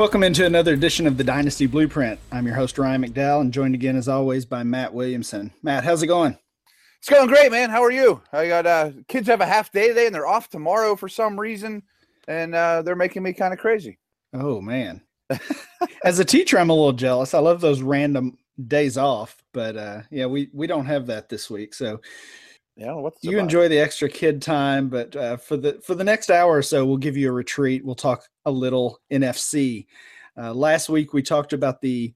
Welcome into another edition of the Dynasty Blueprint. I'm your host, Ryan McDowell, and joined again, as always, by Matt Williamson. Matt, how's it going? It's going great, man. How are you? I got uh, kids have a half day today, and they're off tomorrow for some reason, and uh, they're making me kind of crazy. Oh man! As a teacher, I'm a little jealous. I love those random days off, but uh, yeah, we we don't have that this week. So yeah, what's you enjoy the extra kid time, but uh, for the for the next hour or so, we'll give you a retreat. We'll talk a little NFC. Uh, last week we talked about the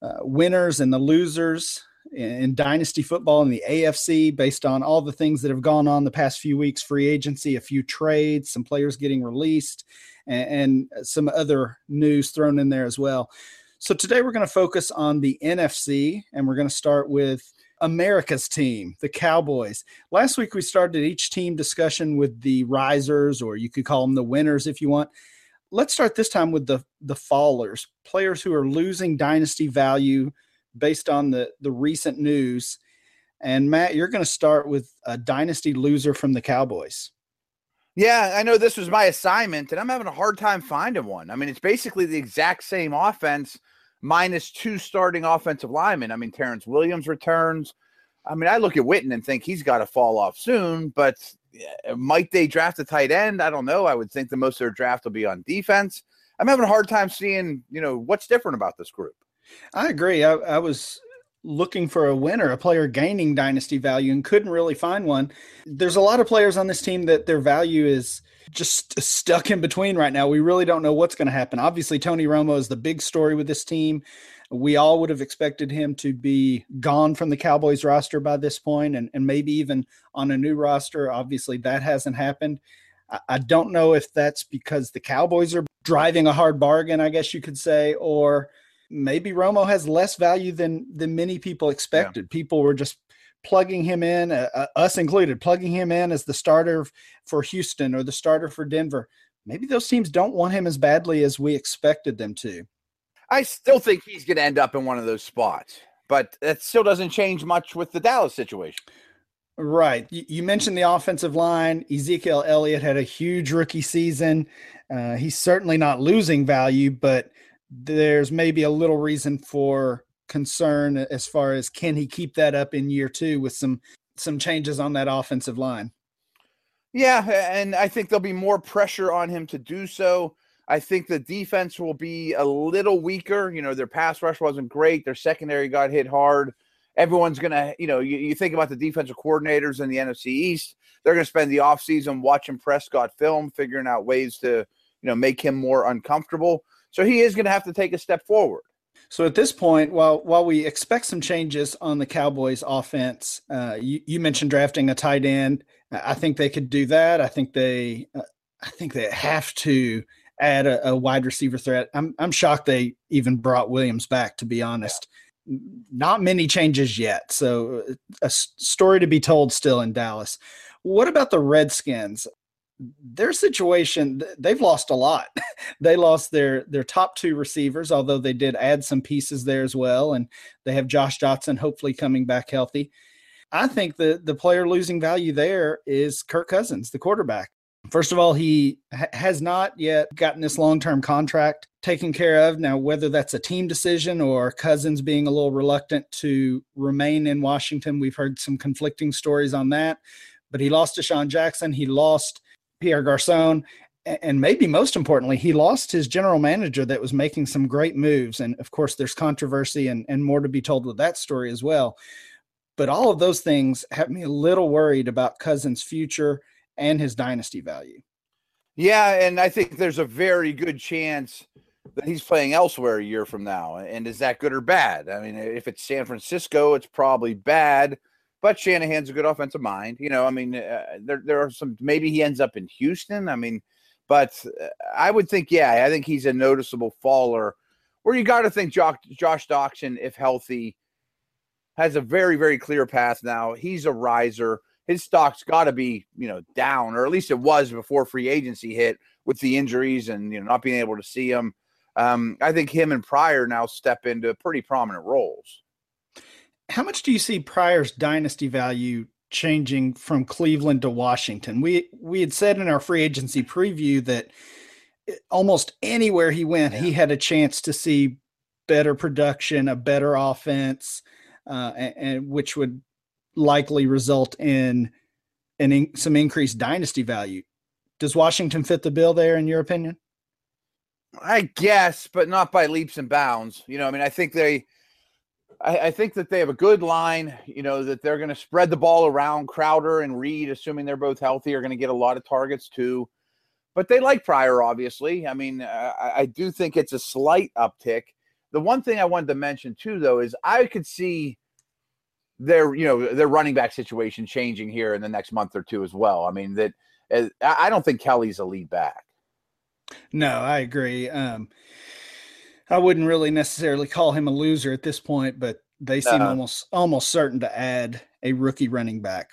uh, winners and the losers in, in dynasty football in the AFC, based on all the things that have gone on the past few weeks: free agency, a few trades, some players getting released, and, and some other news thrown in there as well. So today we're going to focus on the NFC, and we're going to start with America's team, the Cowboys. Last week we started each team discussion with the risers, or you could call them the winners if you want. Let's start this time with the the fallers, players who are losing dynasty value based on the the recent news. And Matt, you're going to start with a dynasty loser from the Cowboys. Yeah, I know this was my assignment, and I'm having a hard time finding one. I mean, it's basically the exact same offense minus two starting offensive linemen. I mean, Terrance Williams returns. I mean, I look at Witten and think he's got to fall off soon, but might they draft a tight end? I don't know. I would think the most of their draft will be on defense. I'm having a hard time seeing, you know, what's different about this group. I agree. I, I was looking for a winner, a player gaining dynasty value, and couldn't really find one. There's a lot of players on this team that their value is just stuck in between right now. We really don't know what's going to happen. Obviously, Tony Romo is the big story with this team. We all would have expected him to be gone from the Cowboys roster by this point and, and maybe even on a new roster. Obviously, that hasn't happened. I, I don't know if that's because the Cowboys are driving a hard bargain, I guess you could say, or maybe Romo has less value than than many people expected. Yeah. People were just plugging him in, uh, uh, us included, plugging him in as the starter for Houston or the starter for Denver. Maybe those teams don't want him as badly as we expected them to. I still think he's going to end up in one of those spots, but that still doesn't change much with the Dallas situation. Right. You mentioned the offensive line. Ezekiel Elliott had a huge rookie season. Uh, he's certainly not losing value, but there's maybe a little reason for concern as far as can he keep that up in year two with some some changes on that offensive line. Yeah, and I think there'll be more pressure on him to do so. I think the defense will be a little weaker. You know, their pass rush wasn't great. Their secondary got hit hard. Everyone's going to, you know, you, you, think about the defensive coordinators in the NFC East. They're going to spend the offseason watching Prescott film, figuring out ways to, you know, make him more uncomfortable. So he is going to have to take a step forward. So at this point, while while we expect some changes on the Cowboys' offense, uh, you, you, mentioned drafting a tight end. I think they could do that. I think they, uh, I think they have to add a, a, wide receiver threat. I'm I'm shocked they even brought Williams back. To be honest, yeah. not many changes yet. So a story to be told still in Dallas. What about the Redskins? Their situation they've lost a lot. They lost their their top two receivers although they did add some pieces there as well and they have Josh Doctson hopefully coming back healthy. I think the the player losing value there is kirk cousins the quarterback. First of all he ha- has not yet gotten this long-term contract taken care of. Now whether that's a team decision or cousins being a little reluctant to remain in washington we've heard some conflicting stories on that but he lost DeSean Jackson. He lost Pierre Garcon. And maybe most importantly, he lost his general manager that was making some great moves. And of course, there's controversy and, and more to be told with that story as well. But all of those things have me a little worried about Cousins' future and his dynasty value. Yeah, and I think there's a very good chance that he's playing elsewhere a year from now. And is that good or bad? I mean, if it's San Francisco, it's probably bad. But Shanahan's a good offensive mind. You know, I mean, uh, there there are some. Maybe he ends up in Houston. I mean, but uh, I would think, yeah, I think he's a noticeable faller. Where you got to think Josh, Josh Doctson, if healthy, has a very very clear path now. He's a riser. His stock's got to be you know down, or at least it was before free agency hit with the injuries and you know not being able to see him. Um, I think him and Pryor now step into pretty prominent roles how much do you see Pryor's dynasty value changing from Cleveland to Washington. We we had said in our free agency preview that almost anywhere he went, yeah. he had a chance to see better production, a better offense, uh, and, and, which would likely result in an in, some increased dynasty value. Does Washington fit the bill there, in your opinion? I guess, but not by leaps and bounds. You know, I mean, I think they, I, I think that they have a good line. You know, that they're going to spread the ball around. Crowder and Reed, assuming they're both healthy, are going to get a lot of targets too. But they like Pryor, obviously. I mean, I, I do think it's a slight uptick. The one thing I wanted to mention too, though, is I could see their you know their running back situation changing here in the next month or two as well. I mean that uh, I don't think Kelley's a lead back. No, I agree. Um, I wouldn't really necessarily call him a loser at this point, but they seem uh almost almost certain to add a rookie running back.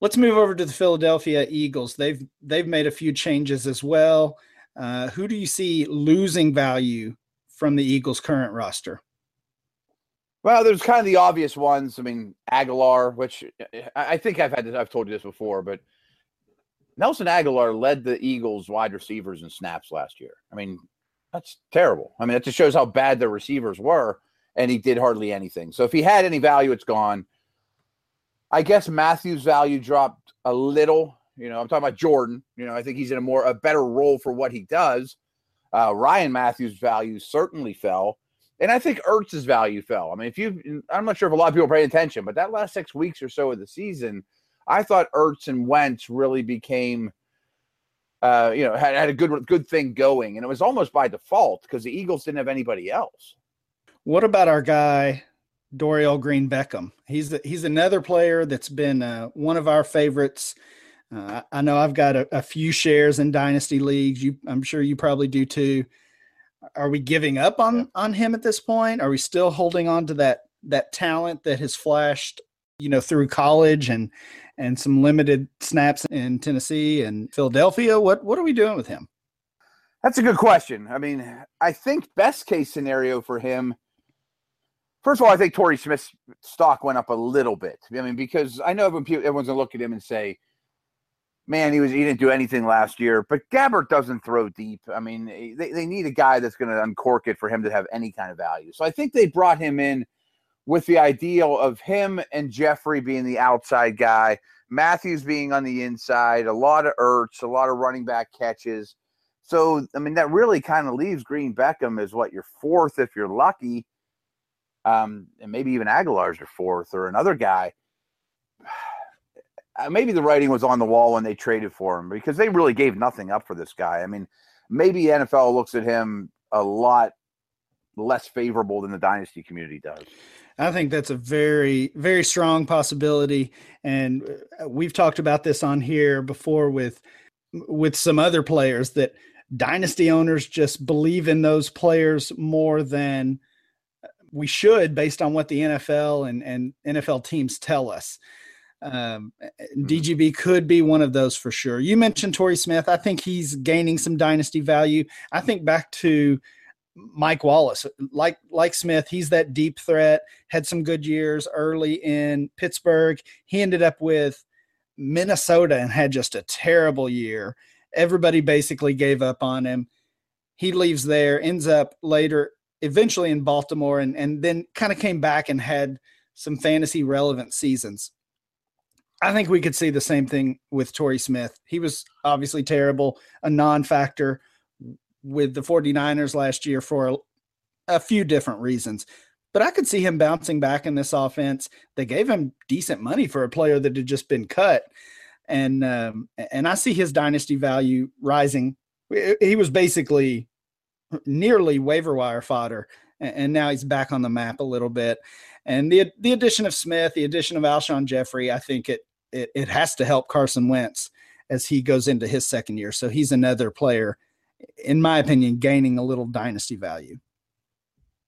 Let's move over to the Philadelphia Eagles. They've they've made a few changes as well. Uh, who do you see losing value from the Eagles' current roster? Well, there's kind of the obvious ones. I mean, Agholor, which I think I've had this, I've told you this before, but Nelson Agholor led the Eagles wide receivers in snaps last year. I mean, that's terrible. I mean, it just shows how bad the receivers were, and he did hardly anything. So if he had any value, it's gone. I guess Matthews' value dropped a little. You know, I'm talking about Jordan. You know, I think he's in a more a better role for what he does. Uh, Ryan Mathews' value certainly fell. And I think Ertz's value fell. I mean, if you, I'm not sure if a lot of people pay attention, but that last six weeks or so of the season, I thought Ertz and Wentz really became, uh, you know, had, had a good good thing going, and it was almost by default because the Eagles didn't have anybody else. What about our guy Dorial Green Beckham? He's the, he's another player that's been uh, one of our favorites. Uh, I know I've got a, a, few shares in dynasty leagues. You, I'm sure you probably do too are we giving up on on him at this point? Are we still holding on to that that talent that has flashed, you know, through college and and some limited snaps in Tennessee and Philadelphia? What what are we doing with him? That's a good question. I mean, I think best case scenario for him. First of all, I think Torrey Smith's stock went up a little bit. I mean, because I know everyone's gonna look at him and say, man, he was he didn't do anything last year. But Gabbert doesn't throw deep. I mean, they, they need a guy that's to uncork it for him to have any kind of value. So I think they brought him in with the ideal of him and Jeffery being the outside guy, Matthews being on the inside, a lot of Ertz, a lot of running back catches. So I mean, that really kind of leaves Green Beckham as what your fourth if you're lucky. Um, and maybe even Agholor's your fourth or another guy uh, maybe the writing was on the wall when they traded for him because they really gave nothing up for this guy. I mean, maybe NFL looks at him a lot less favorable than the dynasty community does. I think that's a very, very strong possibility, and uh, we've talked about this on here before with with some other players that dynasty owners just believe in those players more than we should based on what the NFL and, and NFL teams tell us. Um, mm-hmm. DGB could be one of those for sure. You mentioned Torrey Smith. I think he's gaining some dynasty value. I think back to Mike Wallace, like like Smith, he's that deep threat. Had some good years early in Pittsburgh. He ended up with Minnesota and had just a terrible year. Everybody basically gave up on him. He leaves there, ends up later, eventually in Baltimore, and and then kind of came back and had some fantasy relevant seasons. I think we could see the same thing with Torrey Smith. He was obviously terrible, a non factor with the 49ers last year for a, a, few different reasons. But I could see him bouncing back in this offense. They gave him decent money for a player that had just been cut. And um, and I see his dynasty value rising. He was basically nearly waiver wire fodder, and now he's back on the map a little bit. And the the addition of Smith, the addition of Alshon Jeffery, I think it it, it has to help Carson Wentz as he goes into his second year. So he's another player, in my opinion, gaining a little dynasty value.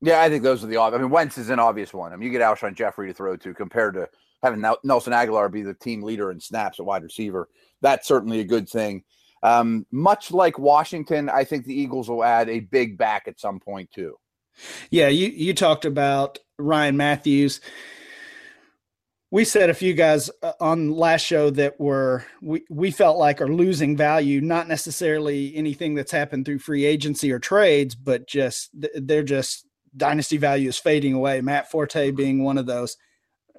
Yeah, I think those are the obvious. I mean, Wentz is an obvious one. I mean, you get Alshon Jeffery to throw to compared to having Nelson Agholor be the team leader in snaps at wide receiver. That's certainly a good thing. Um, much like Washington, I think the Eagles will add a big back at some point too. Yeah, you you talked about Ryan Mathews we said a few guys uh, on last show that were we, we felt like are losing value not necessarily anything that's happened through free agency or trades but just they're just dynasty value is fading away. Matt forte being one of those.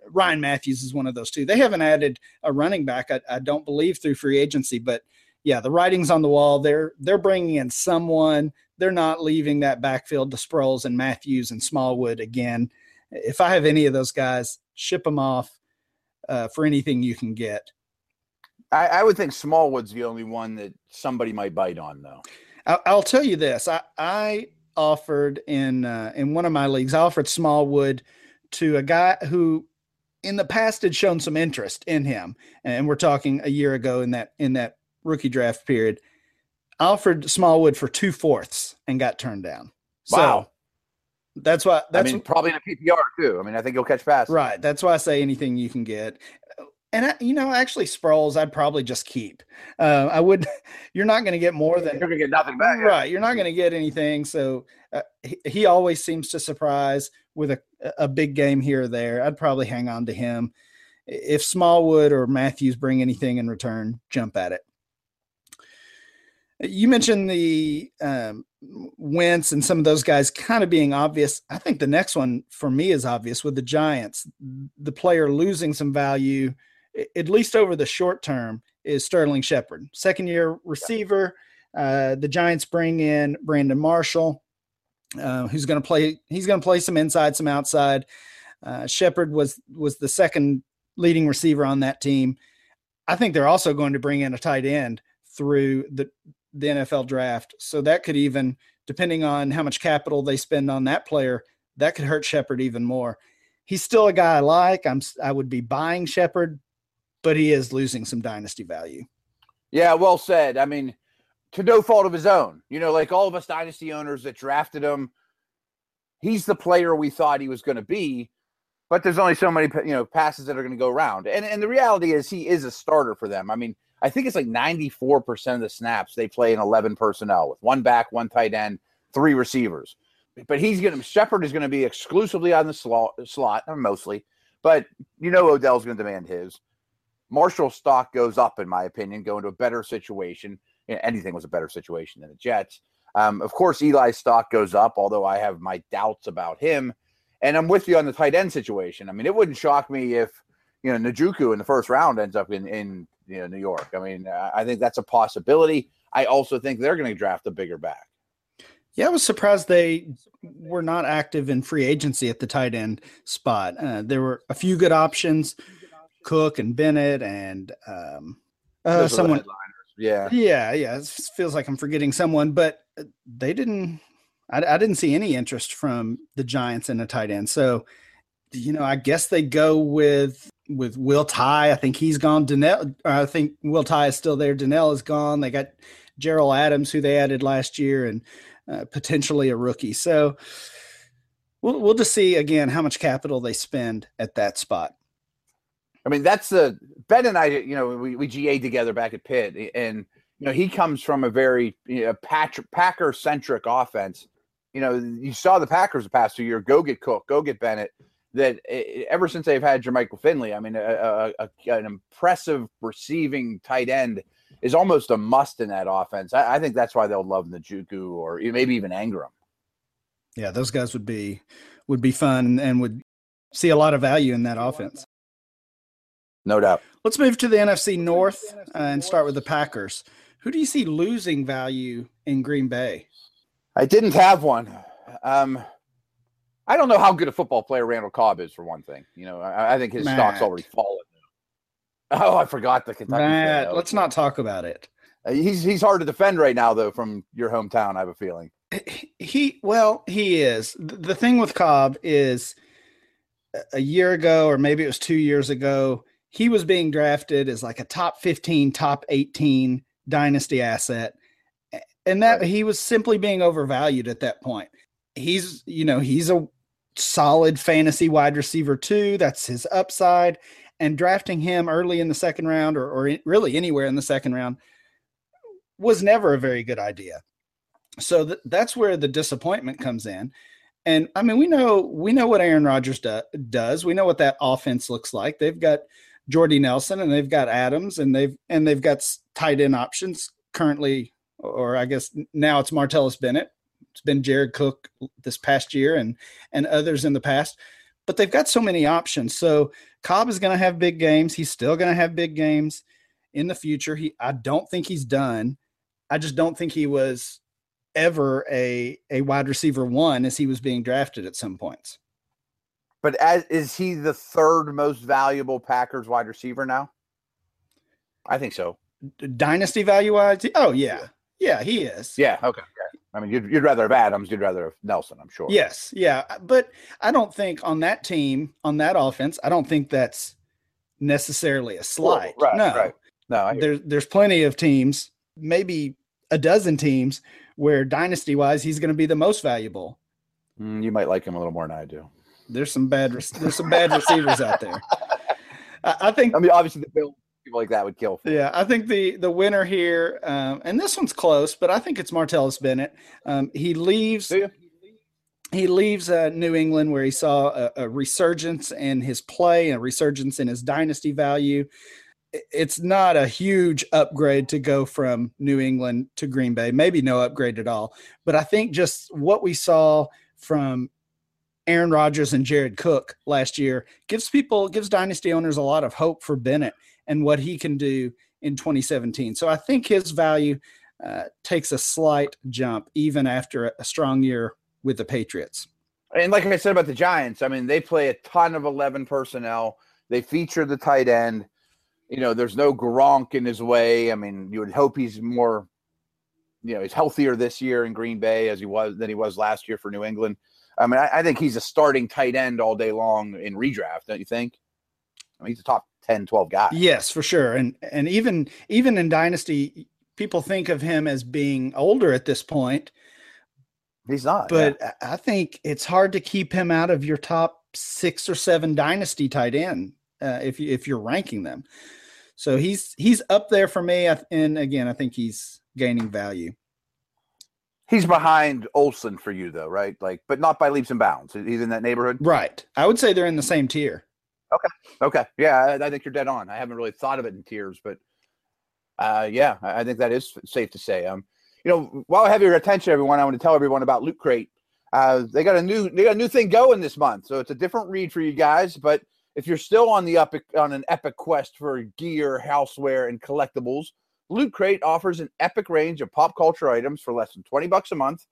Ryan Mathews is one of those too. They haven't added a running back i, I don't believe through free agency but yeah the writing's on the wall. They're they're bringing in someone. They're not leaving that backfield to sproles and Mathews and smallwood again. If i have any of those guys ship them off uh, for anything you can get. I, I, would think Smallwood's the only one that somebody might bite on, though. I'll, I'll tell you this: I, I offered in uh, in one of my leagues, I offered Smallwood to a guy who, in the past, had shown some interest in him, and we're talking a year ago in that in that rookie draft period. I offered Smallwood for two fourths and got turned down. Wow. That's why. That's I mean, probably in a PPR too. I mean, I think you'll catch passes. Right. That's why I say anything you can get. And I, you know, actually, Sproles, I'd probably just keep. Uh, I would. You're not going to get more than you're going to get nothing back. Right. You're not going to get anything. So uh, he, he, always seems to surprise with a a big game here or there. I'd probably hang on to him. If Smallwood or Mathews bring anything in return, jump at it. You mentioned the um, Wentz and some of those guys kind of being obvious. I think the next one for me is obvious with the Giants. The player losing some value, at least over the short term, is Sterling Shepard, second year receiver. Uh, the Giants bring in Brandon Marshall, uh, who's going to play. He's going to play some inside, some outside. Uh, Shepard was was the second leading receiver on that team. I think they're also going to bring in a tight end through the the NFL draft. So that could even, depending on how much capital they spend on that player, that could hurt Shepard even more. He's still a guy I like. I'm I would be buying Shepard, but he is losing some dynasty value. Yeah, well said. I mean, to no fault of his own. You know, like all of us dynasty owners that drafted him, he's the player we thought he was going to be. But there's only so many, you know, passes that are going to go around, and and the reality is he is a starter for them. I mean, I think it's like 94% of the snaps they play in 11 personnel with one back, one tight end, three receivers. But he's going to, Shepard is going to be exclusively on the slot, slot mostly. But you know, Odell's going to demand his. Marshall's stock goes up, in my opinion, going to a better situation. Anything was a better situation than the Jets. Um, of course, Eli's stock goes up, although I have my doubts about him. And I'm with you on the tight end situation. I mean, it wouldn't shock me if you know Njoku in the first round ends up in in you know New York. I mean, I think that's a possibility. I also think they're going to draft a bigger back. Yeah, I was surprised they were not active in free agency at the tight end spot. Uh, there were a few good options, Cook and Bennett, and um, uh, someone. Yeah, yeah, yeah. It feels like I'm forgetting someone, but they didn't. I, I didn't see any interest from the Giants in a tight end. So, you know, I guess they go with with Will Tye. I think he's gone. Donnell, I think Will Tye is still there. Donnell is gone. They got Jerell Adams, who they added last year, and uh, potentially a rookie. So we'll we'll just see again how much capital they spend at that spot. I mean, that's the Ben and I. You know, we we GA together back at Pitt, and you know he comes from a very you know, Packer centric offense. You know, you saw the Packers the past two years. Go get Cook, go get Bennett that ever since they've had Jermichael Finley, I mean, a, a, an impressive receiving tight end is almost a must in that offense. I, I think that's why they'll love Njoku or maybe even Engram. Yeah, those guys would be would be fun and would see a lot of value in that offense. No doubt. Let's move to the NFC North and start with the Packers. Who do you see losing value in Green Bay? I didn't have one. Um, I don't know how good a football player Randall Cobb is, for one thing. You know, I, I think his Matt. stock's already fallen. Oh, I forgot the Kentucky. Matt, let's not talk about it. Uh, he's he's hard to defend right now, though, from your hometown. I have a feeling. He well, he is. The thing with Cobb is, a year ago, or maybe it was two years ago, he was being drafted as like a top fifteen, top eighteen dynasty asset, and that right. he was simply being overvalued at that point he's you know he's a solid fantasy wide receiver too. That's his upside. And drafting him early in the second round, or, or really anywhere in the second round, was never a very good idea. So th- that's where the disappointment comes in. And I mean, we know we know what Aaron Rodgers do, does. We know what that offense looks like. They've got Jordy Nelson and they've got Adams and they've and they've got tight end options currently, or I guess now it's Martellus Bennett. It's been Jared Cook this past year and and others in the past, but they've got so many options. So Cobb is going to have big games. He's still going to have big games in the future. He I don't think he's done. I just don't think he was ever a a wide receiver one as he was being drafted at some points. But as is he the third most valuable Packers wide receiver now? I think so. Dynasty value wise, oh yeah, yeah, he is. Yeah, okay. I mean, you'd, you'd rather have Adams, you'd rather have Nelson, I'm sure. Yes, yeah, but I don't think on that team, on that offense, I don't think that's necessarily a slight. Right, no, right. No, there's there's plenty of teams, maybe a dozen teams, where dynasty wise he's going to be the most valuable. Mm, you might like him a little more than I do. There's some bad there's some bad receivers out there. I, I, think. I mean, obviously the Bill people like that would kill. For. Yeah, I think the the winner here, um, and this one's close, but I think it's Martellus Bennett. Um, he leaves. He leaves uh, New England where he saw a, a resurgence in his play, a resurgence in his dynasty value it's not a huge upgrade to go from New England to Green Bay, maybe no upgrade at all. But I think just what we saw from Aaron Rodgers and Jared Cook last year gives people, gives dynasty owners a lot of hope for Bennett and what he can do in 2017. So I think his value uh, takes a slight jump even after a strong year with the Patriots. And like I said about the Giants, I mean, they play a ton of 11 personnel. They feature the tight end you know, there's no Gronk in his way. I mean, you would hope he's more, you know, he's healthier this year in Green Bay as he was than he was last year for New England. I mean, I, I think he's a starting tight end all day long in redraft, don't you think? I mean, he's a top 10, 12 guy. Yes, for sure. And and even even in Dynasty, people think of him as being older at this point. He's not. But yeah. I think it's hard to keep him out of your top six or seven Dynasty tight end uh, if you, if you're ranking them. So he's he's up there for me, and again, I think he's gaining value. He's behind Olsen for you, though, right? Like, but not by leaps and bounds. He's in that neighborhood, right? I would say they're in the same tier. Okay, okay, yeah, I, I think you're dead on. I haven't really thought of it in tiers, but uh, yeah, I think that is safe to say. Um, you know, while I have your attention, everyone, I want to tell everyone about Loot Crate. Uh, they got a new they got a new thing going this month, so it's a different read for you guys, but if you're still on the epic on an epic quest for gear, houseware, and collectibles, Loot Crate offers an epic range of pop culture items for less than 20 bucks a month,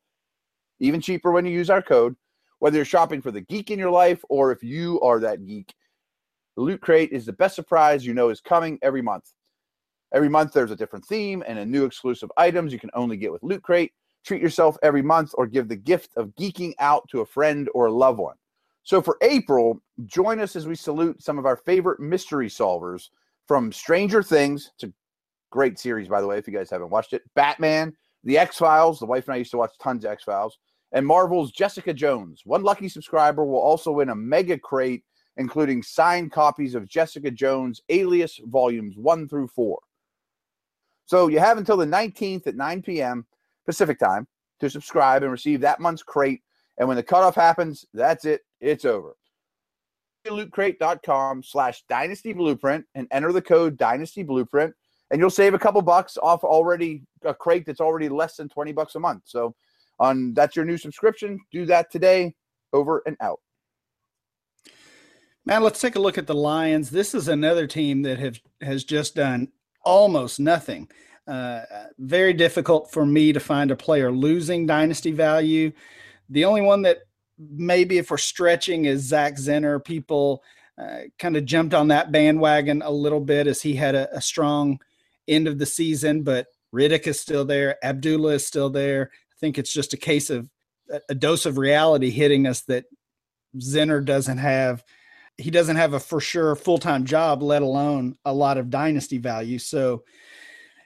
even cheaper when you use our code. Whether you're shopping for the geek in your life or if you are that geek, the Loot Crate is the best surprise you know is coming every month. Every month there's a different theme and a new exclusive items you can only get with Loot Crate. Treat yourself every month or give the gift of geeking out to a friend or a loved one. So for April, join us as we salute some of our favorite mystery solvers from Stranger Things. It's a great series, by the way, if you guys haven't watched it. Batman, The X Files. The wife and I used to watch tons of X Files. And Marvel's Jessica Jones. One lucky subscriber will also win a mega crate, including signed copies of Jessica Jones Alias Volumes 1 through 4. So you have until the 19th at 9 p.m. Pacific time to subscribe and receive that month's crate. And when the cutoff happens, that's it it's over. Lootcrate.com slash dynasty blueprint and enter the code dynasty blueprint and you'll save a couple bucks off already a crate that's already less than 20 bucks a month. So on that's your new subscription. Do that today. Over and out. Now let's take a look at the Lions. This is another team that have has just done almost nothing. Uh, very difficult for me to find a player losing dynasty value. The only one that maybe if we're stretching is Zach Zenner. People uh, kind of jumped on that bandwagon a little bit as he had a, a strong end of the season, but Riddick is still there. Abdullah is still there. I think it's just a case of a, a dose of reality hitting us that Zenner doesn't have. He doesn't have a for sure full time job, let alone a lot of dynasty value. So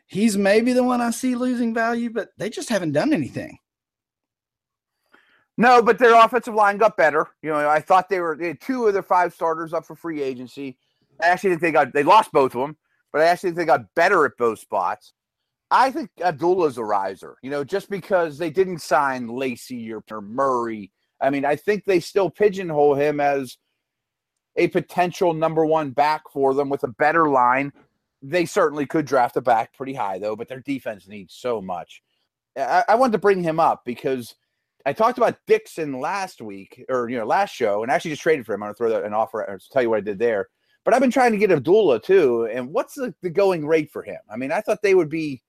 he's maybe the one I see losing value, but they just haven't done anything. No, but their offensive line got better. You know, I thought they were they had two of their five starters up for free agency. I actually think they got they lost both of them, but I actually think they got better at both spots. I think Abdullah's a riser. You know, just because they didn't sign Lacy or, or Murray I mean, I think they still pigeonhole him as a potential number one back for them with a better line. They certainly could draft a back pretty high, though, but their defense needs so much. I, I wanted to bring him up because I talked about Dixon last week or, you know, last show and actually just traded for him. I'm going to throw that an offer or tell you what I did there. But I've been trying to get Abdullah too. And what's the, the going rate for him? I mean, I thought they would be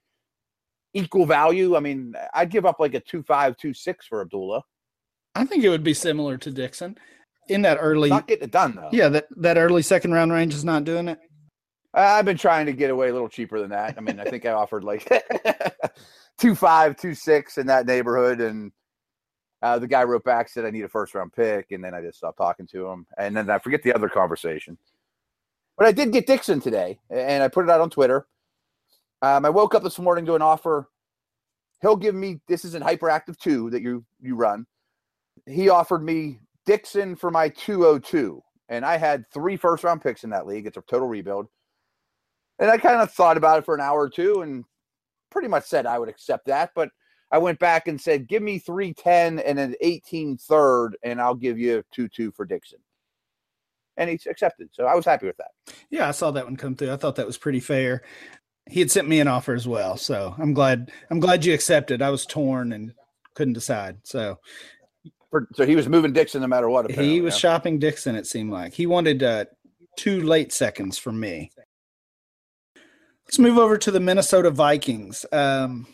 equal value. I mean, I'd give up like a two five, two six for Abdullah. I think it would be similar to Dixon in that early. Not getting it done though. Yeah, that that early second round range is not doing it. I've been trying to get away a little cheaper than that. I mean, I think I offered like two five, two six in that neighborhood, and uh, the guy wrote back said I need a first round pick, and then I just stopped talking to him, and then I forget the other conversation. But I did get Dixon today, and I put it out on Twitter. Um, I woke up this morning to an offer. He'll give me this is in hyperactive two that you you run. He offered me Dixon for my 202. And I had three first round picks in that league. It's a total rebuild. And I kind of thought about it for an hour or two and pretty much said I would accept that. But I went back and said, give me 310 and an 18 third, and I'll give you 2 2 for Dixon. And he accepted. So I was happy with that. Yeah, I saw that one come through. I thought that was pretty fair. He had sent me an offer as well. So I'm glad I'm glad you accepted. I was torn and couldn't decide. So for, so he was moving Dixon no matter what. He was yeah. shopping Dixon. It seemed like he wanted uh, two late seconds from me. Let's move over to the Minnesota Vikings. Um,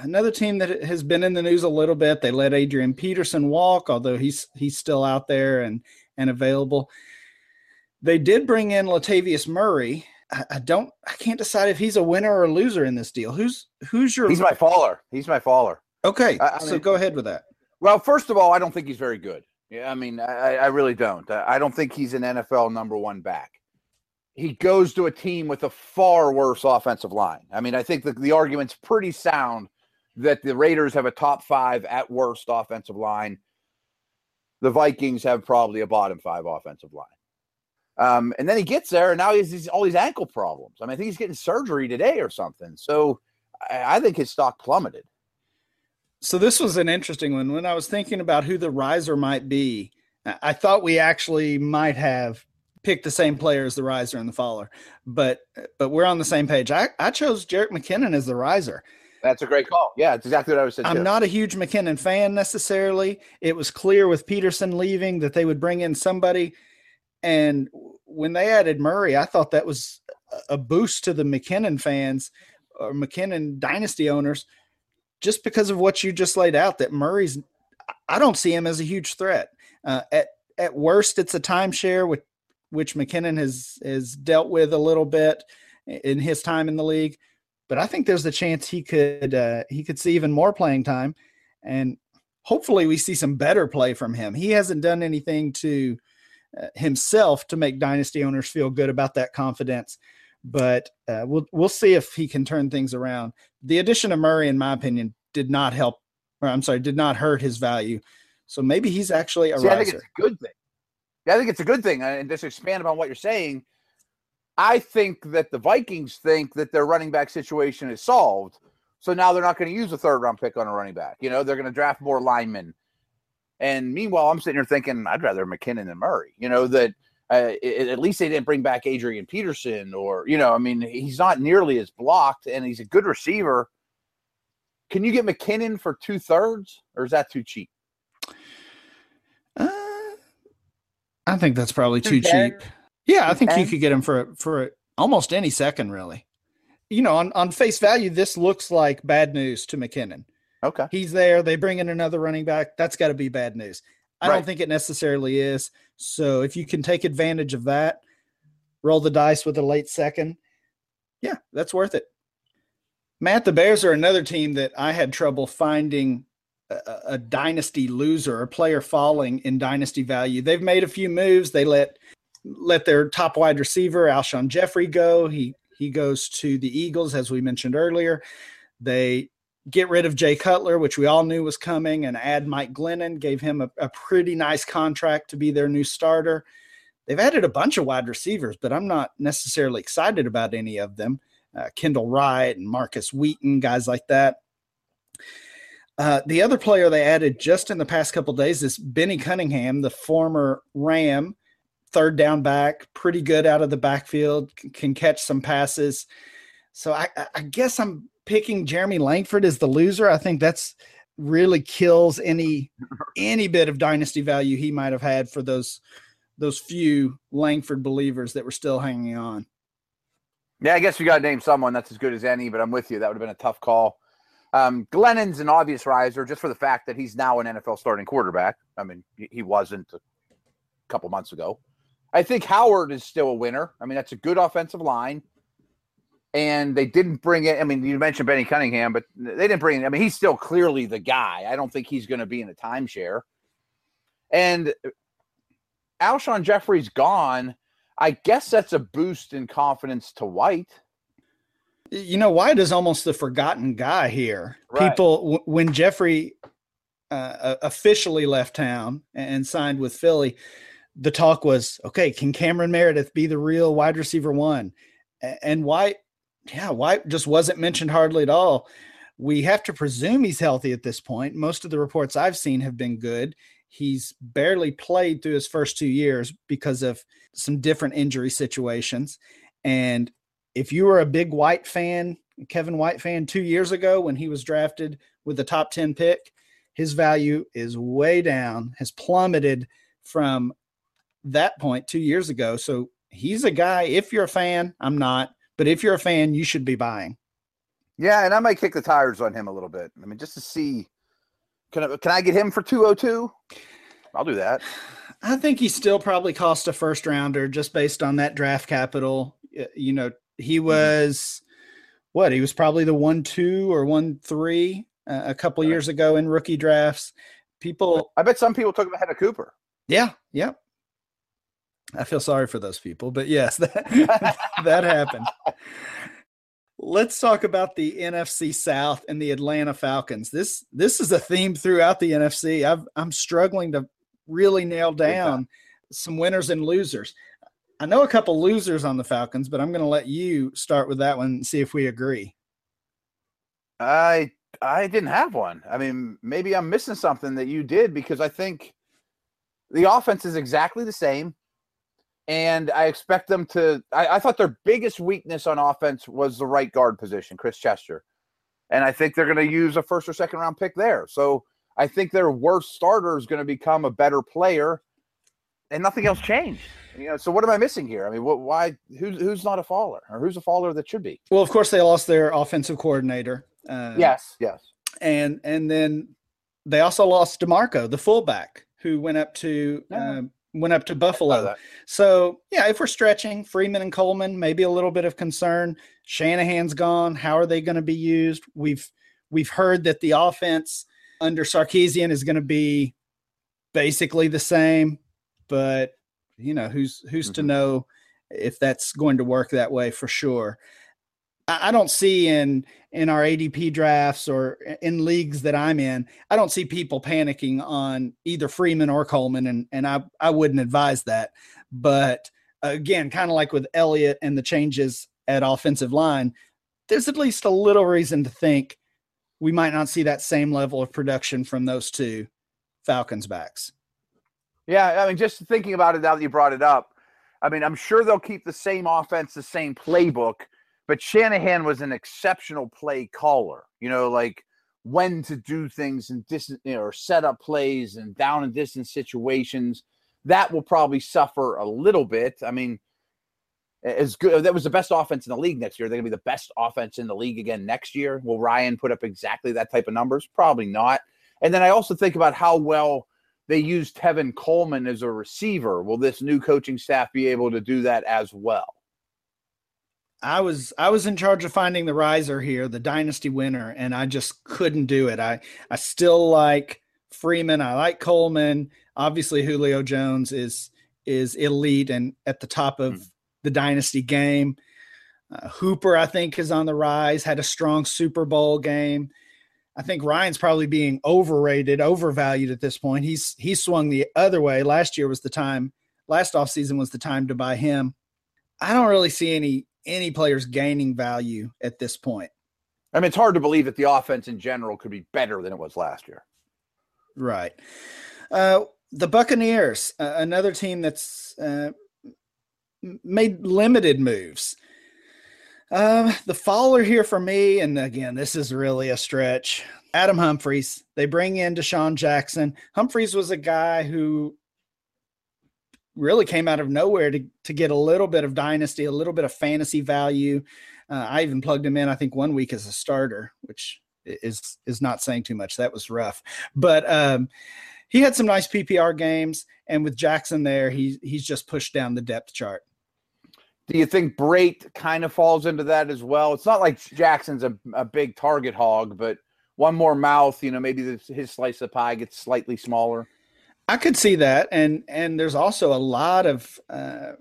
another team that has been in the news a little bit. They let Adrian Peterson walk, although he's he's still out there and and available. They did bring in Latavius Murray. I, I don't. I can't decide if he's a winner or a loser in this deal. Who's who's your? He's my faller. He's my faller. Okay, I, I so mean, go ahead with that. Well, first of all, I don't think he's very good. Yeah, I mean, I, I really don't. I don't think he's an NFL number one back. He goes to a team with a far worse offensive line. I mean, I think the, the argument's pretty sound that the Raiders have a top five at worst offensive line. The Vikings have probably a bottom five offensive line. Um, and then he gets there, and now he has all these ankle problems. I mean, I think he's getting surgery today or something. So I, I think his stock plummeted so this was an interesting one. When I was thinking about who the riser might be, I thought we actually might have picked the same player as the riser and the faller, but but we're on the same page. I, I chose Jerick McKinnon as the riser. That's a great call. Yeah, it's exactly what I was saying. I'm too. not a huge McKinnon fan necessarily. It was clear with Peterson leaving that they would bring in somebody, and when they added Murray, I thought that was a boost to the McKinnon fans or McKinnon dynasty owners just because of what you just laid out that Murray's I don't see him as a huge threat. Uh, at at worst, it's a timeshare with which McKinnon has has dealt with a little bit in his time in the league. But I think there's a chance he could uh, he could see even more playing time, and hopefully we see some better play from him. He hasn't done anything to uh, himself to make dynasty owners feel good about that confidence but uh, we'll we'll see if he can turn things around. The addition of Murray, in my opinion, did not help. Or I'm sorry, did not hurt his value. So maybe he's actually a see, riser. I think it's a good thing. Yeah, I think it's a good thing. And just expand upon what you're saying, I think that the Vikings think that their running back situation is solved. So now they're not going to use a third round pick on a running back. You know, they're going to draft more linemen. And meanwhile, I'm sitting here thinking I'd rather McKinnon than Murray. You know that uh, it, at least they didn't bring back Adrian Peterson, or you know, I mean, he's not nearly as blocked, and he's a good receiver. Can you get McKinnon for two thirds, or is that too cheap? Uh, I think that's probably too cheap. Yeah, I think you could get him for for almost any second, really. You know, on on face value, this looks like bad news to McKinnon. Okay, he's there. They bring in another running back. That's got to be bad news. I right. don't think it necessarily is. So if you can take advantage of that, roll the dice with a late second, yeah, that's worth it. Matt, the Bears are another team that I had trouble finding a, a dynasty loser, a player falling in dynasty value. They've made a few moves. They let let their top wide receiver Alshon Jeffery go. He he goes to the Eagles, as we mentioned earlier. They get rid of Jay Cutler, which we all knew was coming, and add Mike Glennon, gave him a, a, pretty nice contract to be their new starter. They've added a bunch of wide receivers, but I'm not necessarily excited about any of them. Uh, Kendall Wright and Markus Wheaton, guys like that. Uh, the other player they added just in the past couple days is Benny Cunningham, the former Ram, third down back, pretty good out of the backfield, can catch some passes. So I, I guess I'm picking Jeremy Langford as the loser. I think that's really kills any any bit of dynasty value he might have had for those those few Langford believers that were still hanging on. Yeah, I guess you got to name someone that's as good as any, but I'm with you. That would have been a tough call. Um, Glennon's an obvious riser just for the fact that he's now an NFL starting quarterback. I mean, he wasn't a couple months ago. I think Howard is still a winner. I mean, that's a good offensive line. And they didn't bring it. I mean, you mentioned Benny Cunningham, but they didn't bring it. I mean, he's still clearly the guy. I don't think he's going to be in a timeshare. And Alshon Jeffery's gone. I guess that's a boost in confidence to White. You know, White is almost the forgotten guy here. Right. People, w- when Jeffery uh, officially left town and signed with Philly, the talk was, okay, can Cameron Meredith be the real wide receiver one? And White, yeah, White just wasn't mentioned hardly at all. We have to presume he's healthy at this point. Most of the reports I've seen have been good. He's barely played through his first two years because of some different injury situations. And if you were a big White fan, Kevin White fan, two years ago when he was drafted with the top 10 pick, his value is way down, has plummeted from that point two years ago. So he's a guy, if you're a fan, I'm not, but if you're a fan, you should be buying. Yeah, and I might kick the tires on him a little bit. I mean, just to see can I, can I get him for 202? I'll do that. I think he still probably cost a first rounder just based on that draft capital. You know, he mm-hmm. was mm-hmm. what? He was probably the one two or one three uh, a couple years ago in rookie drafts. People, I bet some people took him ahead of Cooper. Yeah, yeah. I feel sorry for those people, but yes, that that happened. Let's talk about the NFC South and the Atlanta Falcons. This this is a theme throughout the NFC. I've, I'm struggling to really nail down some winners and losers. I know a couple losers on the Falcons, but I'm going to let you start with that one and see if we agree. I I didn't have one. I mean, maybe I'm missing something that you did because I think the offense is exactly the same and I expect them to. I, I, thought their biggest weakness on offense was the right guard position, Chris Chester, and I think they're going to use a first or second round pick there. So I think their worst starter is going to become a better player, and nothing else changed. You know, so what am I missing here? I mean, what, why? Who's who's not a faller, or who's a faller that should be? Well, of course, they lost their offensive coordinator. Uh, yes, yes, and and then they also lost DiMarco, the fullback, who went up to. Uh, went up to Buffalo. So yeah, if we're stretching Freeman and Coleman, maybe a little bit of concern. Shanahan's gone. How are they going to be used? We've we've heard that the offense under Sarkisian is going to be basically the same, but you know who's who's mm-hmm. to know if that's going to work that way for sure. I don't see in in our ADP drafts or in leagues that I'm in, I don't see people panicking on either Freeman or Coleman, and and I I wouldn't advise that. But again, kind of like with Elliott and the changes at offensive line, there's at least a little reason to think we might not see that same level of production from those two Falcons backs. Yeah, I mean, just thinking about it now that you brought it up, I mean, I'm sure they'll keep the same offense, the same playbook but Shanahan was an exceptional play caller. You know, like when to do things and distance, you know, or set up plays and down and distance situations. That will probably suffer a little bit. I mean, as good that was the best offense in the league next year. They're gonna be the best offense in the league again next year. Will Ryan put up exactly that type of numbers? Probably not. And then I also think about how well they used Tevin Coleman as a receiver. Will this new coaching staff be able to do that as well? I was I was in charge of finding the riser here, the dynasty winner, and I just couldn't do it. I I still like Freeman. I like Coleman. Obviously, Julio Jones is is elite and at the top of mm. the dynasty game. Uh, Hooper, I think, is on the rise. Had a strong Super Bowl game. I think Ryan's probably being overrated, overvalued at this point. He's he swung the other way. Last year was the time. Last offseason was the time to buy him. I don't really see any any players gaining value at this point. I mean, it's hard to believe that the offense in general could be better than it was last year. Right. Uh, the Buccaneers, uh, another team that's uh, made limited moves. Um, the faller here for me, and again, this is really a stretch. Adam Humphries. They bring in DeSean Jackson. Humphries was a guy who really came out of nowhere to, to get a little bit of dynasty, a little bit of fantasy value. Uh, I even plugged him in, I think, one week as a starter, which is is not saying too much. That was rough, but um, he had some nice PPR games, and with Jackson there, he he's just pushed down the depth chart. Do you think Brate kind of falls into that as well? It's not like Jackson's a, a big target hog, but one more mouth, you know, maybe his slice of pie gets slightly smaller. I could see that, and and there's also a lot of uh,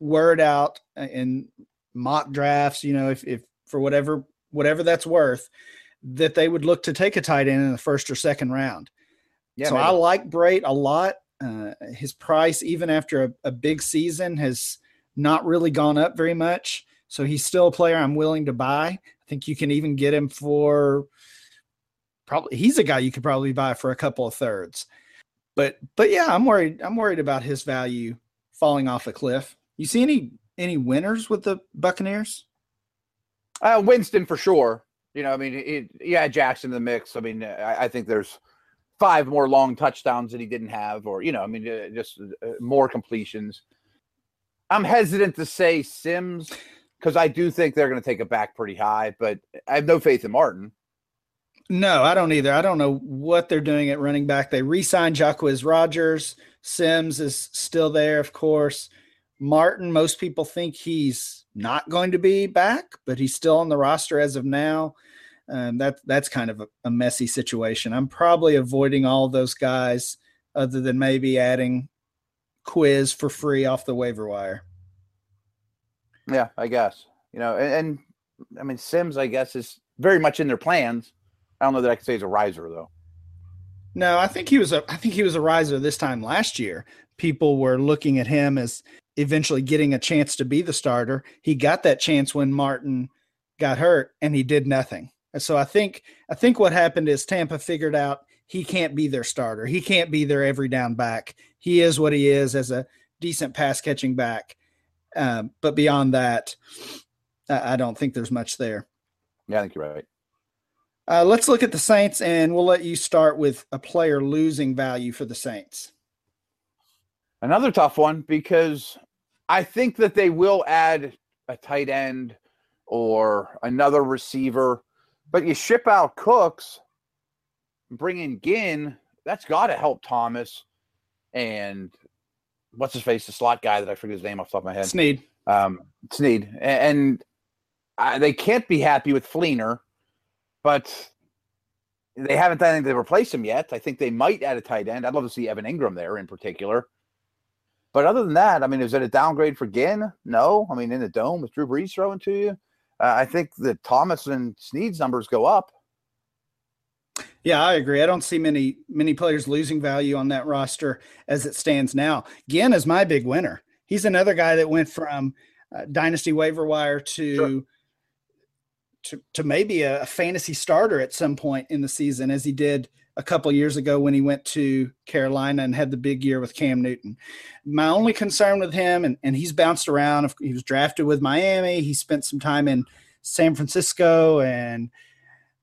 word out in mock drafts. You know, if if for whatever whatever that's worth, that they would look to take a tight end in the first or second round. Yeah, so maybe. I like Brate a lot. Uh, his price, even after a, a big season, has not really gone up very much. So he's still a player I'm willing to buy. I think you can even get him for probably he's a guy you could probably buy for a couple of thirds. But but yeah, I'm worried. I'm worried about his value falling off a cliff. You see any any winners with the Buccaneers? Uh, Winston for sure. You know, I mean, it, yeah, Jackson in the mix. I mean, I, I, think there's five more long touchdowns that he didn't have, or you know, I mean, uh, just uh, more completions. I'm hesitant to say Sims because I do think they're going to take it back pretty high, but I have no faith in Martin. No, I don't either. I don't know what they're doing at running back. They re-signed Jacquizz Rodgers. Sims is still there, of course. Martin, most people think he's not going to be back, but he's still on the roster as of now. Um, that that's kind of a, a, messy situation. I'm probably avoiding all those guys, other than maybe adding Quizz for free off the waiver wire. Yeah, I guess you know, and, and I mean Sims, I guess is very much in their plans. I don't know that I can say he's a riser though. No, I think he was a I think he was a riser this time last year. People were looking at him as eventually getting a chance to be the starter. He got that chance when Martin got hurt and he did nothing. And so I think I think what happened is Tampa figured out he can't be their starter. He can't be their every down back. He is what he is as a decent pass catching back. Um, but beyond that, I don't think there's much there. Yeah, I think you're right. Uh, let's look at the Saints, and we'll let you start with a player losing value for the Saints. Another tough one because I think that they will add a tight end or another receiver, but you ship out Cooks, bring in Ginn, that's got to help Thomas and what's his face, the slot guy that I forget his name off the top of my head. Snead. Um, Snead. And, and I, they can't be happy with Fleener but they haven't done anything to replace him yet. I think they might add a tight end. I'd love to see Evan Engram there in particular. But other than that, I mean, is it a downgrade for Ginn? No. I mean, in the dome with Drew Brees throwing to you, uh, I think that Thomas and Snead's numbers go up. Yeah, I agree. I don't see many many players losing value on that roster as it stands now. Ginn is my big winner. He's another guy that went from uh, dynasty waiver wire to sure to, to maybe a, a, fantasy starter at some point in the season, as he did a couple years ago when he went to Carolina and had the big year with Cam Newton. My only concern with him, and, and he's bounced around, he was drafted with Miami, he spent some time in San Francisco, and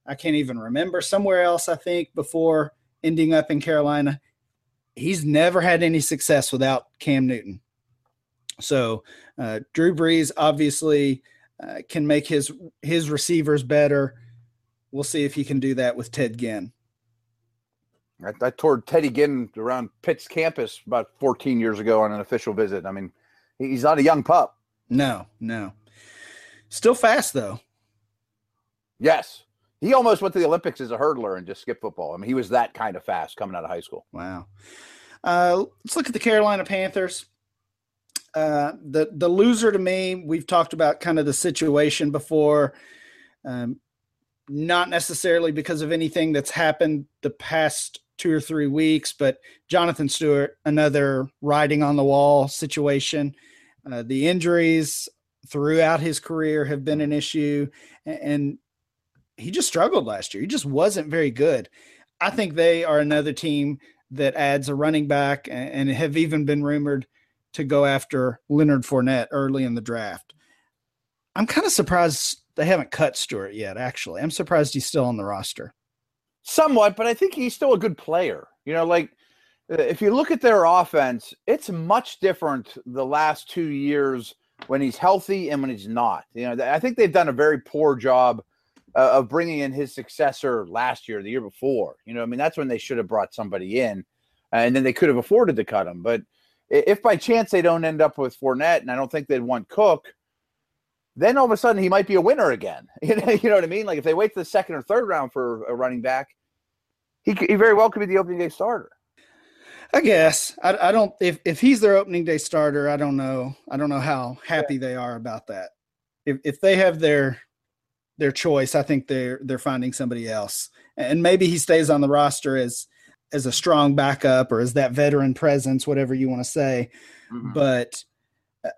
I can't even remember somewhere else, I think, before ending up in Carolina. He's never had any success without Cam Newton. So, uh, Drew Brees obviously uh, can make his his receivers better. We'll see if he can do that with Ted Ginn. I, I toured Teddy Ginn around Pitt's campus about 14 years ago on an official visit. I mean, he's not a young pup. No, no. Still fast though. Yes. He almost went to the Olympics as a hurdler and just skipped football. I mean, he was that kind of fast coming out of high school. Wow. Uh, let's look at the Carolina Panthers. Uh, the the loser to me, we've talked about kind of the situation before. Um, not necessarily because of anything that's happened the past two or three weeks, but Jonathan Stewart, another riding on the wall situation. Uh, the injuries throughout his career have been an issue, and he just struggled last year. He just wasn't very good. I think they are another team that adds a running back and have even been rumored to go after Leonard Fournette early in the draft. I'm kind of surprised they haven't cut Stewart yet, actually. I'm surprised he's still on the roster. Somewhat, but I think he's still a good player. You know, like if you look at their offense, it's much different the last two years when he's healthy and when he's not. You know, I think they've done a very poor job uh, of bringing in his successor last year, the year before. You know, I mean, that's when they should have brought somebody in, and then they could have afforded to cut him. But if by chance they don't end up with Fournette, and I don't think they'd want Cook, then all of a sudden he might be a winner again. you know what I mean? Like if they wait to the second or third round for a running back, he, he very well could be the opening day starter. I guess I, I don't if if he's their opening day starter, I don't know. I don't know how happy yeah. they are about that. If if they have their their choice, I think they're they're finding somebody else, and maybe he stays on the roster as as a strong backup or as that veteran presence, whatever you want to say. Mm-hmm. But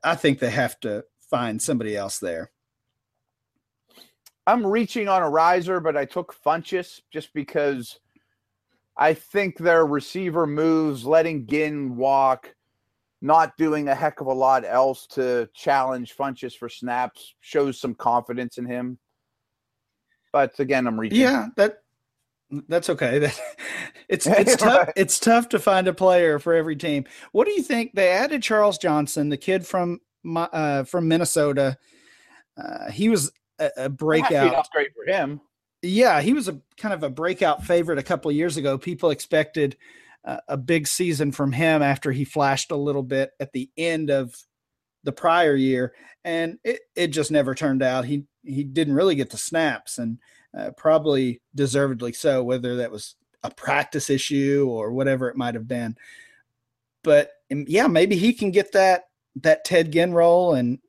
I think they have to find somebody else there. I'm reaching on a riser, but I took Funchess just because I think their receiver moves, letting Ginn walk, not doing a heck of a lot else to challenge Funchess for snaps shows some confidence in him. But again, I'm reaching. Yeah, that that's okay. That it's it's tough. Right. It's tough to find a player for every team. What do you think? They added Charles Johnson, the kid from uh, from Minnesota. Uh, he was a, a breakout. Upgrade for him yeah, he was a kind of a breakout favorite a couple years ago. People expected uh, a big season from him after he flashed a little bit at the end of the prior year, and it, it just never turned out. He he didn't really get the snaps, and uh, probably deservedly so. Whether that was a practice issue or whatever it might have been, but um, yeah, maybe he can get that that Ted Ginn role. And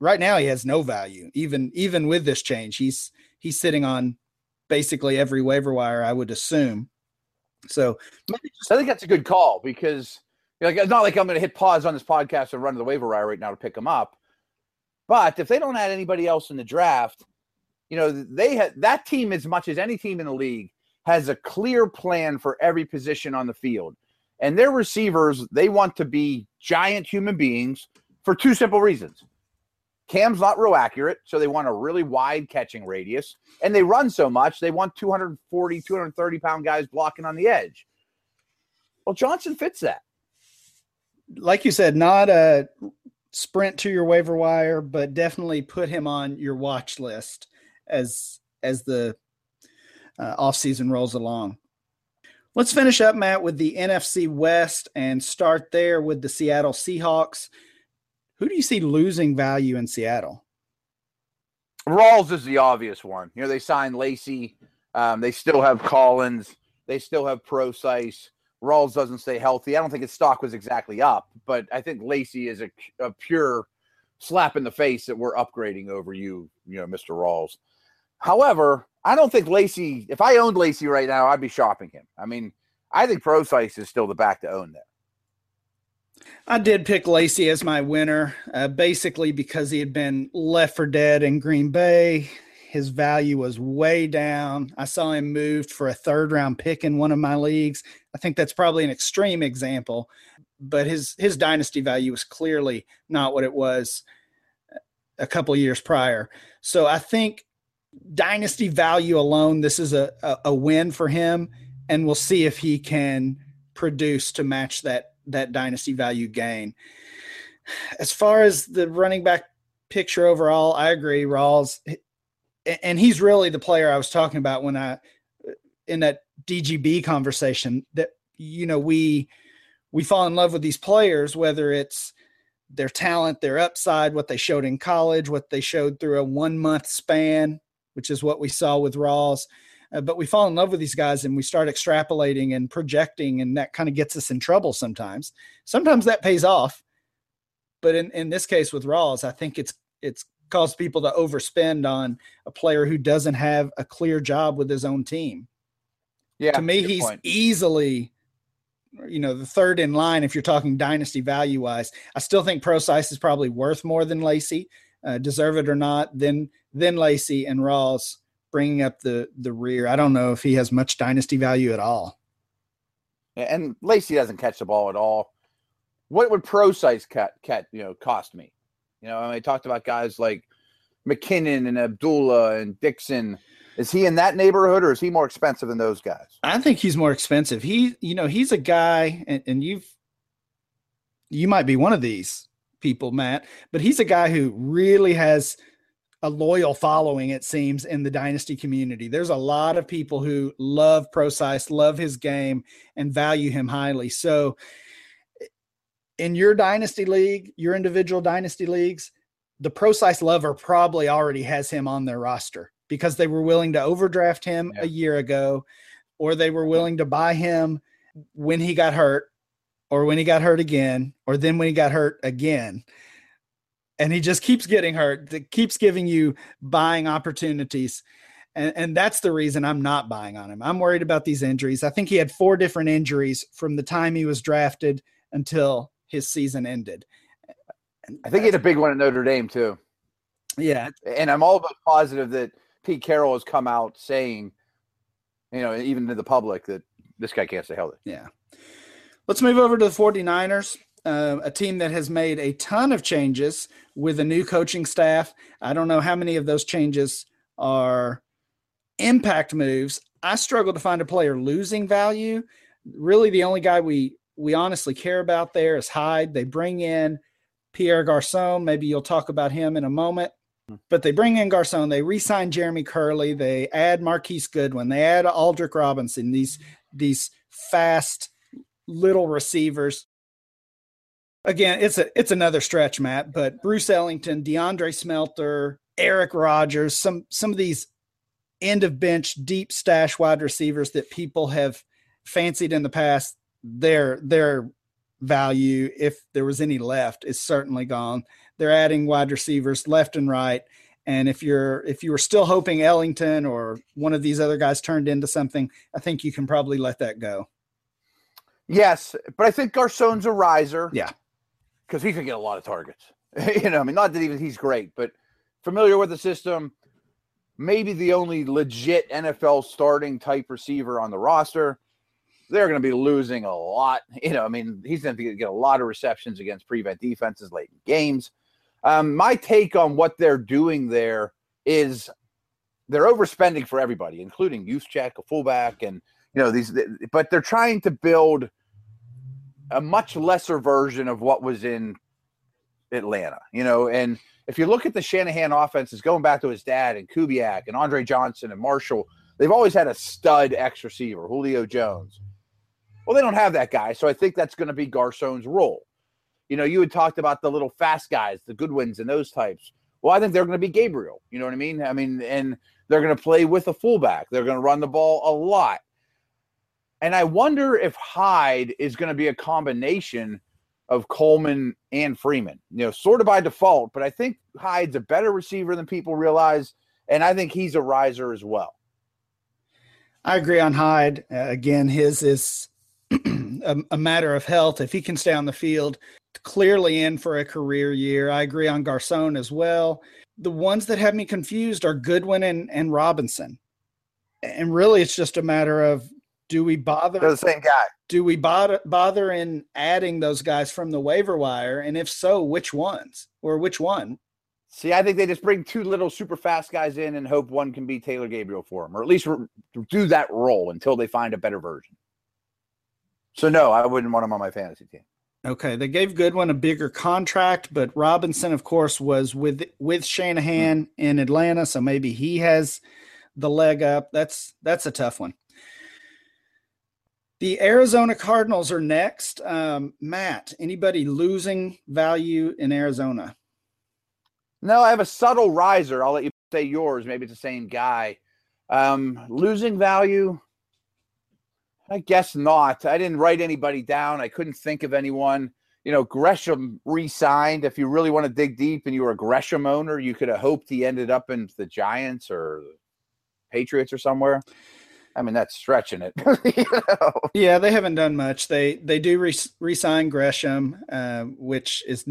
right now, he has no value, even even with this change. He's he's sitting on basically every waiver wire, I would assume. So I think that's a good call because like it's not like I'm going to hit pause on this podcast and run to the waiver wire right now to pick him up. But if they don't add anybody else in the draft, you know they had that team as much as any team in the league has a clear plan for every position on the field. And their receivers, they want to be giant human beings for two simple reasons. Cam's not real accurate, so they want a really wide catching radius. And they run so much, they want 240, 230 pound guys blocking on the edge. Well, Johnson fits that. Like you said, not a sprint to your waiver wire, but definitely put him on your watch list as as the uh, offseason rolls along. Let's finish up, Matt, with the NFC West and start there with the Seattle Seahawks. Who do you see losing value in Seattle? Rawls is the obvious one. You know, they signed Lacy. Um, they still have Collins. They still have Prosise. Rawls doesn't stay healthy. I don't think his stock was exactly up, but I think Lacy is a, a pure slap in the face that we're upgrading over you, you know, Mr. Rawls. However, I don't think Lacy, if I owned Lacy right now, I'd be shopping him. I mean, I think Prosise is still the back to own there. I did pick Lacy as my winner, uh, basically because he had been left for dead in Green Bay. His value was way down. I saw him moved for a third round pick in one of my leagues. I think that's probably an extreme example, but his his dynasty value was clearly not what it was a couple years prior. So I think dynasty value alone, this is a, a, a win for him, and we'll see if he can produce to match that that dynasty value gain. As far as the running back picture overall, I agree. Rawls, and he's really the player I was talking about when I in that DGB conversation. That you know we we fall in love with these players, whether it's their talent, their upside, what they showed in college, what they showed through a one month span, which is what we saw with Rawls. Uh, but we fall in love with these guys and we start extrapolating and projecting, and that kind of gets us in trouble sometimes. Sometimes that pays off, but in, in this case with Rawls, I think it's it's caused people to overspend on a player who doesn't have a clear job with his own team. Yeah, to me, he's point. easily you know the third in line if you're talking dynasty value wise i still think Prosise is probably worth more than lacy uh, deserve it or not then then lacy and rawls bringing up the the rear. I don't know if he has much dynasty value at all. And Lacy doesn't catch the ball at all. What would Prosise cat cat you know cost me? You know, I, mean, I talked about guys like McKinnon and Abdullah and Dixon. Is he in that neighborhood or is he more expensive than those guys? I think he's more expensive. He, you know, he's a guy, and, and you've, you might be one of these people, Matt, but he's a guy who really has a loyal following, it seems, in the dynasty community. There's a lot of people who love Prosise, love his game, and value him highly. So, in your dynasty league, your individual dynasty leagues, the Prosise lover probably already has him on their roster because they were willing to overdraft him yeah. a year ago, or they were willing to buy him when he got hurt, or when he got hurt again, or then when he got hurt again. And he just keeps getting hurt. It keeps giving you buying opportunities. And, and that's the reason I'm not buying on him. I'm worried about these injuries. I think he had four different injuries from the time he was drafted until his season ended. I think he had a big one at Notre Dame too. Yeah, and I'm all but positive that Pete Carroll has come out saying, you know, even to the public that this guy can't stay healthy. Yeah. Let's move over to the 49ers, uh, a team that has made a ton of changes with a new coaching staff. I don't know how many of those changes are impact moves. I struggle to find a player losing value. Really, the only guy we we honestly care about there is Hyde. They bring in Pierre Garcon. Maybe you'll talk about him in a moment. But they bring in Garcon. They re-sign Jeremy Kerley. They add Marquise Goodwin. They add Aldrick Robinson. These these fast little receivers. Again, it's a it's another stretch, Matt. But Bruce Ellington, DeAndre Smelter, Eric Rogers, some some of these end of bench deep stash wide receivers that people have fancied in the past their their value, if there was any left, is certainly gone. They're adding wide receivers left and right. And if you're if you were still hoping Ellington or one of these other guys turned into something, I think you can probably let that go. Yes, but I think Garcon's a riser. Yeah, because he could get a lot of targets. you know, I mean, not that even he's great, but familiar with the system. Maybe the only legit NFL starting type receiver on the roster they're going to be losing a lot. You know, I mean, he's going to get a lot of receptions against prevent defenses late in games. Um, my take on what they're doing there is they're overspending for everybody, including Juszczyk, a fullback, and you know these. But they're trying to build a much lesser version of what was in Atlanta. You know, and if you look at the Shanahan offenses, going back to his dad and Kubiak and Andre Johnson and Marshall, they've always had a stud X receiver, Julio Jones. Well, they don't have that guy, so I think that's going to be Garcon's role. You know, you had talked about the little fast guys, the Goodwins and those types. Well, I think they're going to be Gabriel. You know what I mean? I mean, and they're going to play with a fullback. They're going to run the ball a lot. And I wonder if Hyde is going to be a combination of Coleman and Freeman, you know, sort of by default, but I think Hyde's a better receiver than people realize. And I think he's a riser as well. I agree on Hyde. Uh, again, his is a, a, matter of health. If he can stay on the field, clearly in for a career year. I agree on Garcon as well. The ones that have me confused are Goodwin and, and Robinson. And really, it's just a matter of do we bother? They're the same guy. Do we bother bother in adding those guys from the waiver wire? And if so, which ones or which one? See, I think they just bring two little super fast guys in and hope one can be Taylor Gabriel for them, or at least do that role until they find a better version. So no, I wouldn't want him on my fantasy team. Okay, they gave Goodwin a bigger contract, but Robinson, of course, was with with Shanahan mm-hmm. in Atlanta, so maybe he has the leg up. That's that's a tough one. The Arizona Cardinals are next. Um, Matt, anybody losing value in Arizona? No, I have a subtle riser. I'll let you say yours. Maybe it's the same guy. Um, losing value. I guess not. I didn't write anybody down. I couldn't think of anyone. You know, Gresham re-signed. If you really want to dig deep and you were a Gresham owner, you could have hoped he ended up in the Giants or Patriots or somewhere. I mean, that's stretching it. you know? Yeah, they haven't done much. They they do re- re-sign Gresham, uh, which is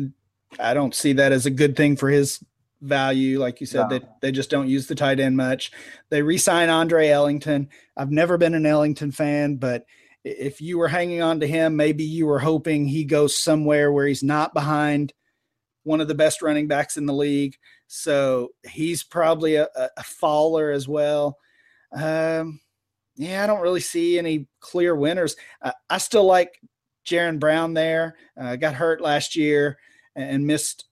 I don't see that as a good thing for his value. Like you said, No. they, they just don't use the tight end much. They re sign Andre Ellington. I've never been an Ellington fan, but if you were hanging on to him, maybe you were hoping he goes somewhere where he's not behind one of the best running backs in the league. So he's probably a, a a faller as well. Um, yeah, I don't really see any clear winners. I, I still like Jaron Brown there. Uh, got hurt last year and missed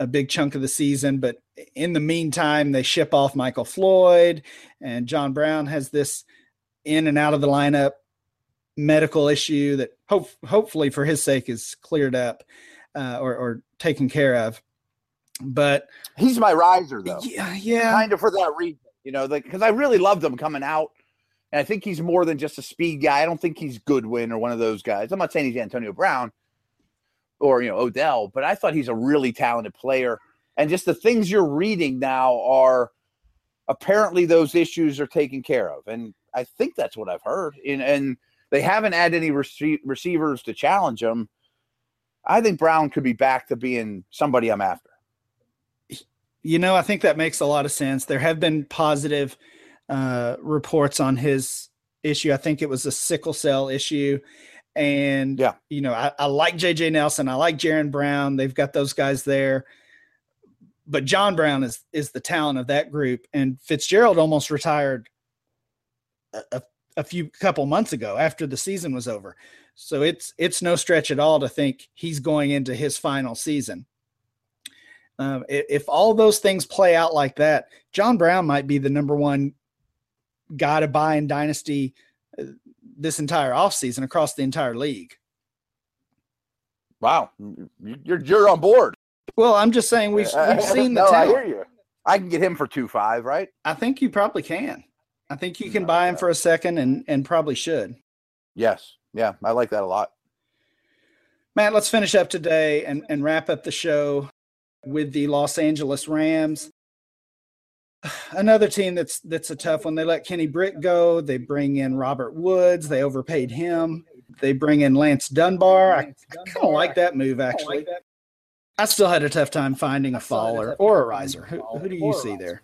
a big chunk of the season, but in the meantime, they ship off Michael Floyd and John Brown has this in and out of the lineup medical issue that hope, hopefully for his sake is cleared up uh, or, or taken care of. But He's my riser though. yeah, yeah, kind of for that reason, you know, like because I really loved him coming out, and I think he's more than just a speed guy. I don't think he's Goodwin or one of those guys. I'm not saying he's Antonio Brown or you know Odell, but I thought he's a really talented player. And just the things you're reading now are apparently those issues are taken care of, and I think that's what I've heard. And, and they haven't had any rece- receivers to challenge him. I think Brown could be back to being somebody I'm after. You know, I think that makes a lot of sense. There have been positive uh, reports on his issue. I think it was a sickle cell issue. And, Yeah. you know, I, I like JJ Nelson. I like Jaron Brown. They've got those guys there. But John Brown is is the talent of that group. And Fitzgerald almost retired a, a, a few couple months ago after the season was over. So it's it's no stretch at all to think he's going into his final season. Um, i- if all those things play out like that, John Brown might be the number one guy to buy in Dynasty uh, this entire offseason across the entire league. Wow, you- you're you're on board. Well, I'm just saying we've, we've seen the no, I hear you. I can get him for two five, right? I think you probably can. I think you can buy him for a second and, and probably should. Yes, yeah, I like that a lot. Matt, let's finish up today and, and wrap up the show with the Los Angeles Rams. Another team that's that's a tough one. They let Kenny Britt go. They bring in Robert Woods. They overpaid him. They bring in Lance Dunbar. I, kind of like that move actually. I still had a tough time finding a faller or a riser. Who, who do you see there?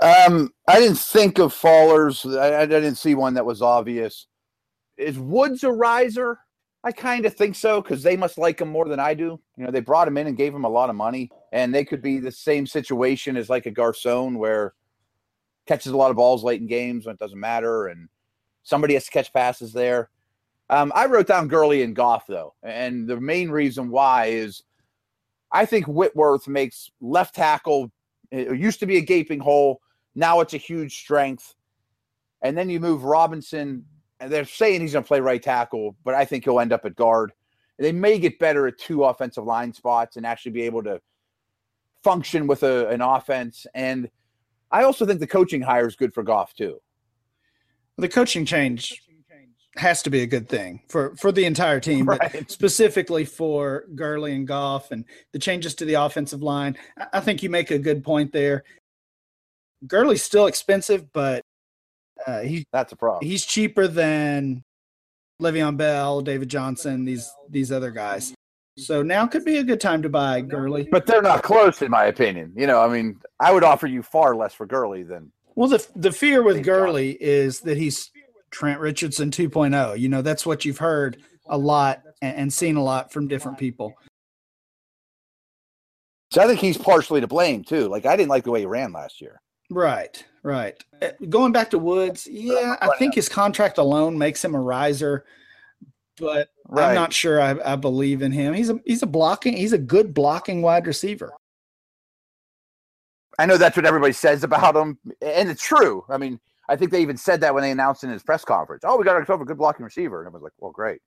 Um, I didn't think of fallers. I, I didn't see one that was obvious. Is Woods a riser? I kind of think so because they must like him more than I do. You know, they brought him in and gave him a lot of money, and they could be the same situation as like a Garcon where catches a lot of balls late in games when it doesn't matter, and somebody has to catch passes there. Um, I wrote down Gurley and Goff though, and the main reason why is I think Whitworth makes left tackle. It used to be a gaping hole. Now it's a huge strength. And then you move Robinson, and they're saying he's going to play right tackle, but I think he'll end up at guard. They may get better at two offensive line spots and actually be able to function with a, an offense. And I also think the coaching hire is good for Goff too. The coaching change has to be a good thing for for the entire team, but Right. specifically for Gurley and Goff and the changes to the offensive line. I- I think you make a good point there. Gurley's still expensive, but uh, he That's a problem. he's cheaper than Le'Veon Bell, David Johnson, these these other guys. So now could be a good time to buy Gurley. But they're not close, in my opinion. You know, I mean, I would offer you far less for Gurley than Well, the the fear with. Gurley is that he's Trent Richardson 2.0. You know, that's what you've heard a lot and, and seen a lot from different people. So I think he's partially to blame too. Like I didn't like the way he ran last year. Right, right. Uh, Going back to Woods, yeah, I think his contract alone makes him a riser, but I'm not sure I, I believe in him. He's a he's a blocking, he's a good blocking wide receiver. I know that's what everybody says about him, and it's true. I mean, I think they even said that when they announced in his press conference. Oh, we got ourselves a good blocking receiver, and I was like, well, great.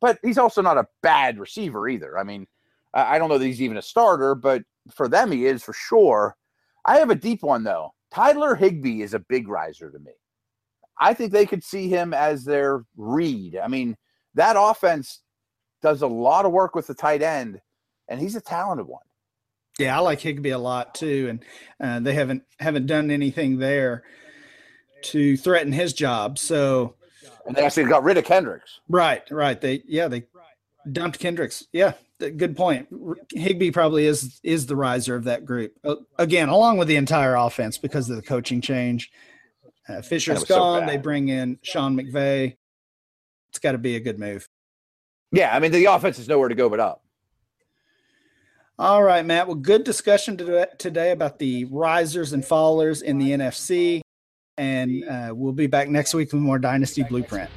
But he's also not a bad receiver either. I mean, I I don't know that he's even a starter, but for them, he is for sure. I have a deep one though. Tyler Higbee is a big riser to me. I think they could see him as their read. I mean, that offense does a lot of work with the tight end, and he's a talented one. Yeah, I like Higbee a lot too, and uh, they haven't haven't done anything there to threaten his job. So And they actually got rid of Kendricks. right, right. They yeah they dumped Kendricks. Yeah, good point. Higbee probably is is the riser of that group uh, again, along with the entire offense because of the coaching change. Uh, Fisher's gone. So they bring in Sean McVay. It's got to be a good move. Yeah, I mean the offense is nowhere to go but up. All right, Matt. Well, good discussion today about the risers and fallers in the NFC, and uh, we'll be back next week with more Dynasty Blueprint.